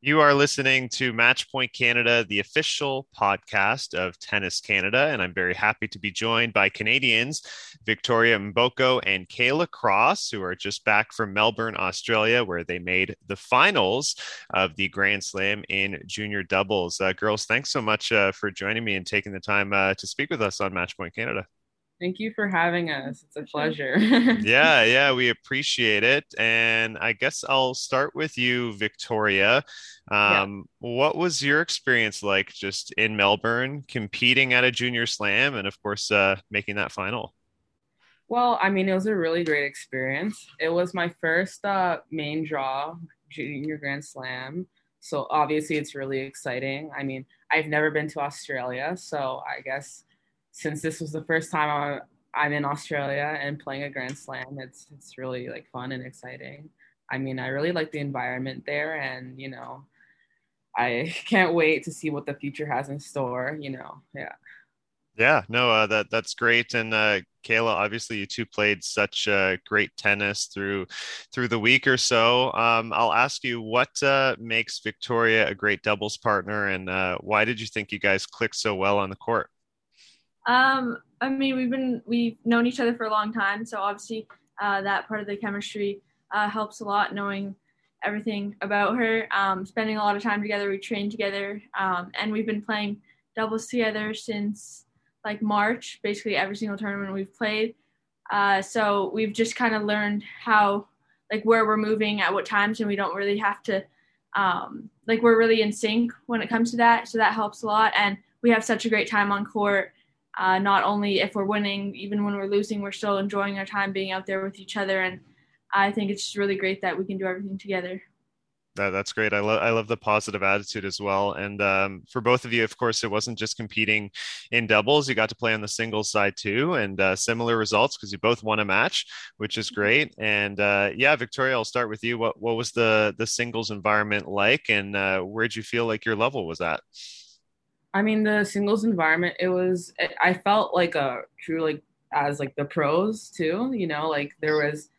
You are listening to Matchpoint Canada, the official podcast of Tennis Canada, and I'm very happy to be joined by Canadians Victoria Mboko and Kayla Cross, who are just back from Melbourne, Australia, where they made the finals of the Grand Slam in junior doubles. Uh, girls, thanks so much uh, for joining me and taking the time uh, to speak with us on Matchpoint Canada. Thank you for having us. It's a pleasure. yeah, yeah, we appreciate it. And I guess I'll start with you, Victoria. Um, yeah. What was your experience like just in Melbourne, competing at a junior slam, and of course, uh, making that final? Well, I mean, it was a really great experience. It was my first uh, main draw junior grand slam. So obviously, it's really exciting. I mean, I've never been to Australia, so I guess since this was the first time I'm, in Australia and playing a Grand Slam, it's it's really like fun and exciting. I mean, I really like the environment there, and you know, I can't wait to see what the future has in store. You know, yeah. Yeah, no, uh, that that's great. And uh, Kayla, obviously, you two played such uh, great tennis through through the week or so. Um, I'll ask you, what uh, makes Victoria a great doubles partner, and uh, why did you think you guys clicked so well on the court? Um, I mean, we've been we've known each other for a long time, so obviously uh, that part of the chemistry uh, helps a lot. Knowing everything about her, um, spending a lot of time together, we train together, um, and we've been playing doubles together since like March. Basically, every single tournament we've played. Uh, so we've just kind of learned how like where we're moving at what times, and we don't really have to um, like we're really in sync when it comes to that. So that helps a lot, and we have such a great time on court uh, not only if we're winning, even when we're losing, we're still enjoying our time being out there with each other. And I think it's just really great that we can do everything together. That, that's great. I love I love the positive attitude as well. And um, for both of you, of course, it wasn't just competing in doubles. You got to play on the singles side too, and uh, similar results because you both won a match, which is great. And uh, yeah, Victoria, I'll start with you. What what was the the singles environment like, and uh, where did you feel like your level was at? I mean, the singles environment, it was, I felt like a true, like, as like the pros too, you know, like there was,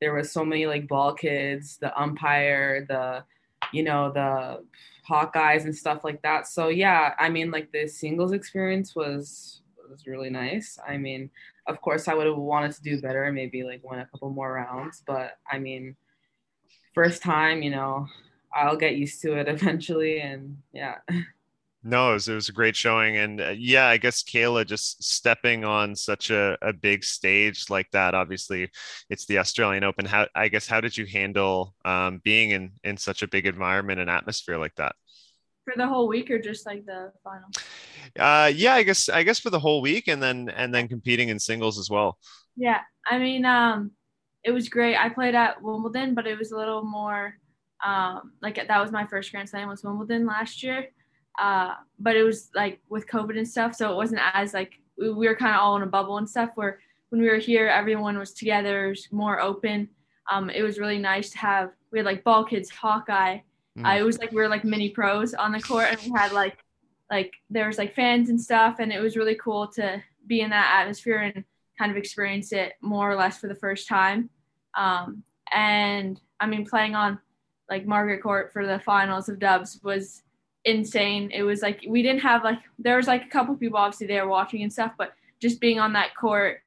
there was so many like ball kids, the umpire, the, you know, the Hawkeyes and stuff like that. So yeah, I mean, like the singles experience was, was really nice. I mean, of course, I would have wanted to do better, and maybe like win a couple more rounds, but I mean, first time, you know, I'll get used to it eventually, and yeah. No, it was, it was, a great showing. And uh, yeah, I guess Kayla just stepping on such a, a big stage like that. Obviously, it's the Australian Open. How, I guess, how did you handle um, being in, in such a big environment and atmosphere like that? For the whole week or just like the final? Uh, yeah, I guess, I guess for the whole week and then, and then competing in singles as well. Yeah. I mean, um, it was great. I played at Wimbledon, but it was a little more, um, like that was my first Grand Slam was Wimbledon last year uh, but it was like with COVID and stuff, so it wasn't as like we, we were kind of all in a bubble and stuff. Where when we were here, everyone was together, was more open. Um, it was really nice to have. We had like ball kids, Hawkeye. Mm. Uh, it was like we were like mini pros on the court, and we had like like there was like fans and stuff, and it was really cool to be in that atmosphere and kind of experience it more or less for the first time. Um, and I mean, playing on like Margaret Court for the finals of Dubs was insane. It was like we didn't have like there was like a couple people obviously there watching and stuff, but just being on that court,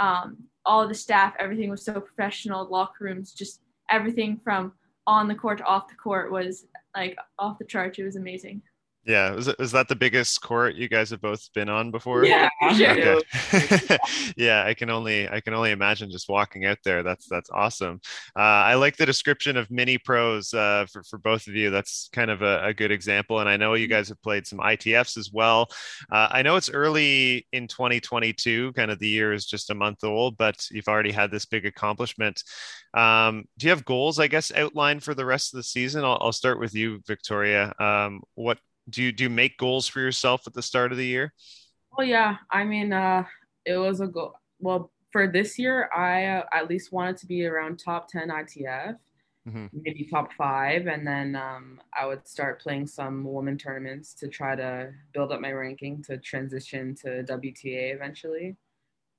um, all the staff, everything was so professional. Locker rooms, just everything from on the court to off the court was like off the charts. It was amazing. Yeah, is, is that the biggest court you guys have both been on before? Yeah, sure. Okay. yeah, I can only I can only imagine just walking out there. That's that's awesome. Uh, I like the description of mini pros uh, for for both of you. That's kind of a, a, good example. And I know you mm-hmm. guys have played some ITFs as well. Uh, I know it's early in 2022. Kind of the year is just a month old, but you've already had this big accomplishment. Um, do you have goals? I guess outlined for the rest of the season. I'll, I'll start with you, Victoria. Um, what do you do you make goals for yourself at the start of the year? Well, yeah. I mean, uh, it was a goal. Well, for this year, I uh, at least wanted to be around top ten ITF, mm-hmm. maybe top five, and then um, I would start playing some women tournaments to try to build up my ranking to transition to WTA eventually.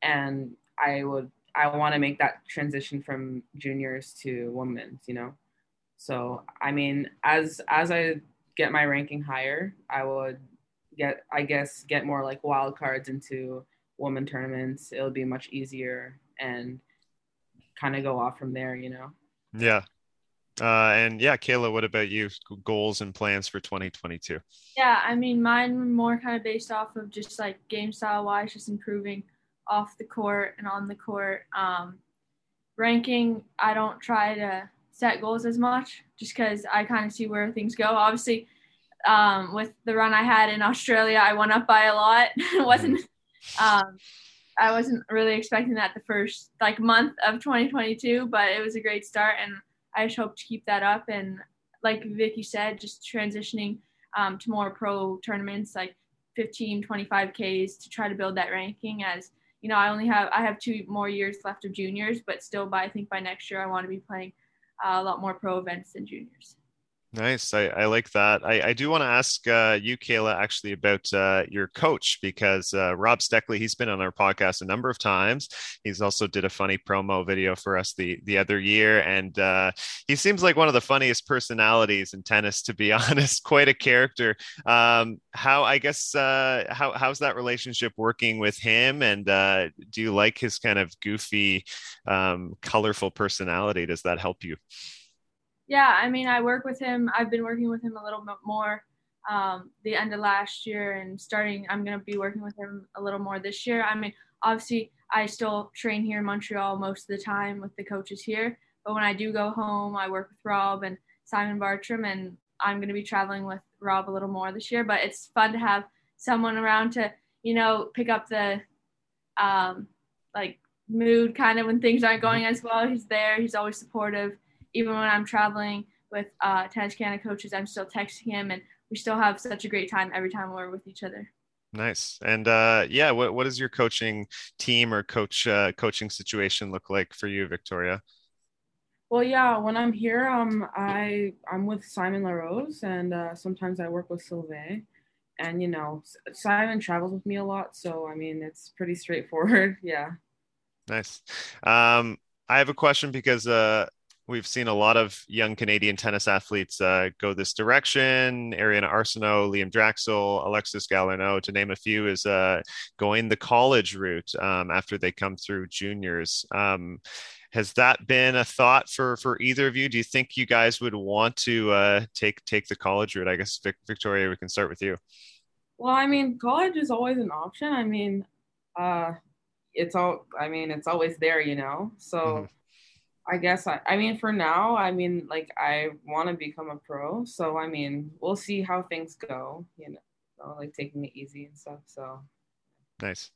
And I would I want to make that transition from juniors to women's, you know. So I mean, as as I get my ranking higher, I would get I guess get more like wild cards into women tournaments. It'll be much easier and kind of go off from there, you know. Yeah. Uh, and yeah, Kayla, what about you? Goals and plans for 2022? Yeah, I mean, mine more kind of based off of just like game style wise, just improving off the court and on the court. Um, ranking, I don't try to set goals as much just because I kind of see where things go. Obviously, um, with the run I had in Australia, I went up by a lot. it wasn't, um, I wasn't really expecting that the first like month of 2022, but it was a great start, and I just hope to keep that up. And like Vicky said, just transitioning um, to more pro tournaments like 15, 25 Ks to try to build that ranking as you know, I only have I have two more years left of juniors, but still, by I think by next year I want to be playing a lot more pro events than juniors. Nice. I, I like that. I, I do want to ask uh, you, Kayla, actually about uh, your coach because uh, Rob Steckley, he's been on our podcast a number of times. He's also did a funny promo video for us the, the other year. And uh, he seems like one of the funniest personalities in tennis, to be honest, quite a character. Um, how, I guess, uh, how, how's that relationship working with him? And uh, do you like his kind of goofy, um, colorful personality? Does that help you? Yeah, I mean, I work with him. I've been working with him a little bit more um, the end of last year and starting. I'm going to be working with him a little more this year. I mean, obviously, I still train here in Montreal most of the time with the coaches here. But when I do go home, I work with Rob and Simon Bartram, and I'm going to be traveling with Rob a little more this year. But it's fun to have someone around to, you know, pick up the um, like mood kind of when things aren't going as well. He's there. He's always supportive even when I'm traveling with uh, Tennis Canada coaches, I'm still texting him, and we still have such a great time every time we're with each other. Nice. And uh, yeah, what what does your coaching team or coach uh, coaching situation look like for you, Victoria? Well, yeah, when I'm here, um, I I'm with Simon LaRose, and uh, sometimes I work with Sylvain. And you know, Simon travels with me a lot, so I mean, it's pretty straightforward. yeah. Nice. Um, I have a question because uh, we've seen a lot of young Canadian tennis athletes uh, go this direction. Ariana Arseneault, Liam Draxl, Alexis Galarneau, to name a few, is uh, going the college route um, after they come through juniors. Um, has that been a thought for for either of you? Do you think you guys would want to uh, take take the college route? I guess Vic, Victoria, we can start with you. Well, I mean, college is always an option. I mean, uh, it's all. I mean, it's always there, you know. So. Mm-hmm I guess I, I mean for now, I mean like I want to become a pro, so I mean we'll see how things go, you know, so, like taking it easy and stuff. So nice.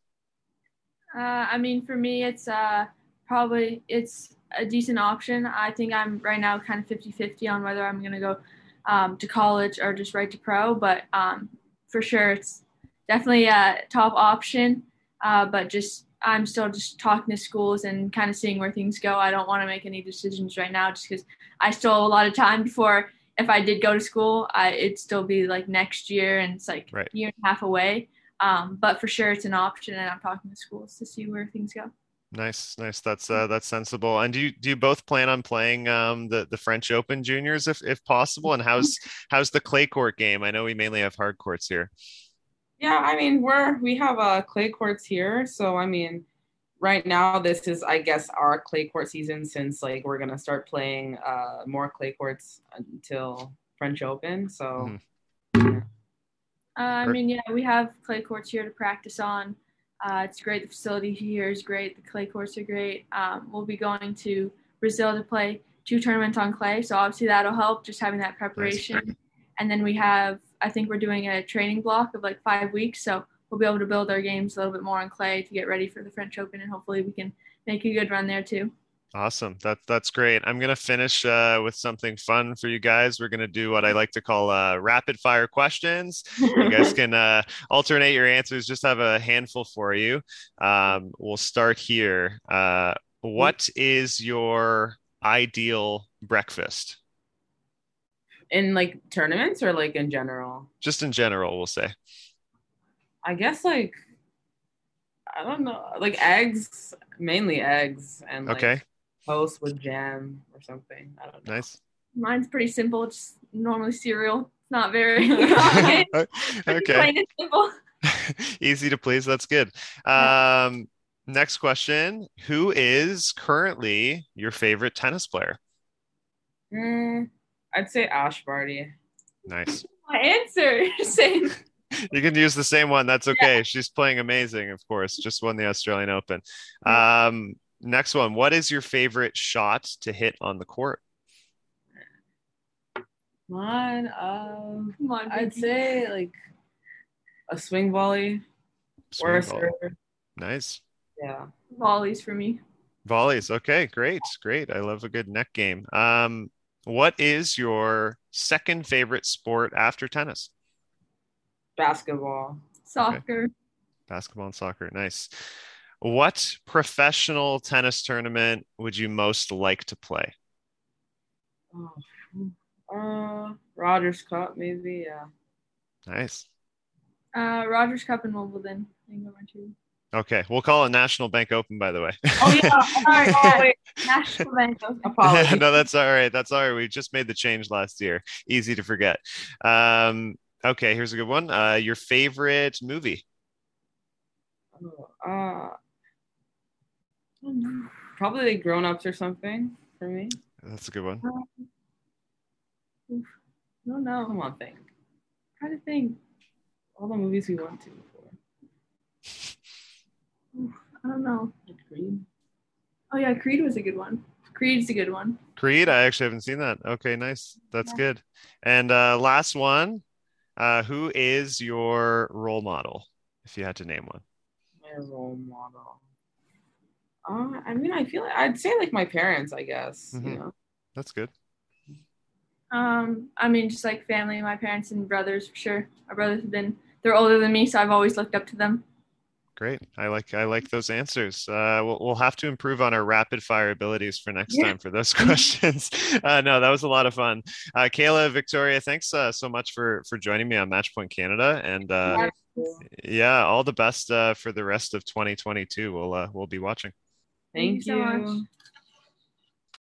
Uh, I mean for me, it's uh probably it's a decent option. I think I'm right now kind of 50-50 on whether I'm gonna go um, to college or just right to pro, but um, for sure it's definitely a top option. Uh, but just I'm still just talking to schools and kind of seeing where things go. I don't want to make any decisions right now just because I still have a lot of time before if I did go to school, I, it'd still be like next year and it's like right. a year and a half away. Um, but for sure it's an option and I'm talking to schools to see where things go. Nice, nice. That's uh, that's sensible. And do you do you both plan on playing um, the the French Open juniors if if possible? And how's how's the clay court game? I know we mainly have hard courts here. Yeah, I mean, we're we have uh, clay courts here, so I mean, right now this is I guess our clay court season since like we're gonna start playing uh, more clay courts until French Open. So. Mm-hmm. Uh, I mean, yeah, we have clay courts here to practice on. Uh, it's great. The facility here is great. The clay courts are great. Um, we'll be going to Brazil to play two tournaments on clay, so obviously that'll help just having that preparation. Nice. And then we have I think we're doing a training block of like five weeks. So we'll be able to build our games a little bit more on clay to get ready for the French Open, and hopefully we can make a good run there too. Awesome. That, that's great. I'm going to finish uh, with something fun for you guys. We're going to do what I like to call uh, rapid fire questions. You guys can uh, alternate your answers, just have a handful for you. Um, we'll start here. Uh, what is your ideal breakfast? In like tournaments or like in general? Just in general, we'll say. I guess like I don't know, like eggs, mainly eggs, and like okay, toast with jam or something. I don't know. Nice. Mine's pretty simple. It's normally cereal. It's not very okay. okay. Plain and simple. Easy to please. That's good. Um, next question: Who is currently your favorite tennis player? Mm, I'd say Ash Barty. Nice. My answer. Same. You can use the same one. That's okay. She's playing amazing, of course. Just won the Australian Open. Um, next one. What is your favorite shot to hit on the court? Mine, um, Come on. I'd say like a swing volley or a Swing ball. serve. Nice. Yeah. volleys for me. Volleys. Okay, great, great. I love a good net game. Um, what is your second favorite sport after tennis? Basketball. Soccer. Basketball and soccer. Nice. What professional tennis tournament would you most like to play? Oh, uh, Rogers Cup, maybe. Yeah. Nice. Uh, Rogers Cup and Wimbledon. I think are my two. Okay, we'll call it National Bank Open, by the way. Oh yeah. Sorry. National Bank. Apologies. no, that's all right. That's all right. We just made the change last year. Easy to forget. Um, okay, here's a good one. Uh, your favorite movie? Oh, uh, probably like grown ups or something for me. That's a good one. No, no. Come on, think. Try to think. All the movies we want to before. I don't know. Creed. Oh yeah, Creed was a good one. Creed's a good one. Creed, I actually haven't seen that. Okay, nice. That's Yeah. good. And uh, last one, uh, who is your role model, if you had to name one? My role model. Uh, I mean, I feel like I'd say like my parents. I guess Mhm. you know. That's good. Um, I mean, just like family, my parents and brothers for sure. My brothers have been they're older than me, so I've always looked up to them. Great. I like I like those answers. Uh, we'll we'll have to improve on our rapid fire abilities for next Yeah. time for those questions. Uh, no, that was a lot of fun. Uh, Kayla, Victoria, thanks uh, so much for for joining me on Matchpoint Canada, and uh, yeah, all the best uh, for the rest of 2022. We'll uh, we'll be watching. Thank you so much.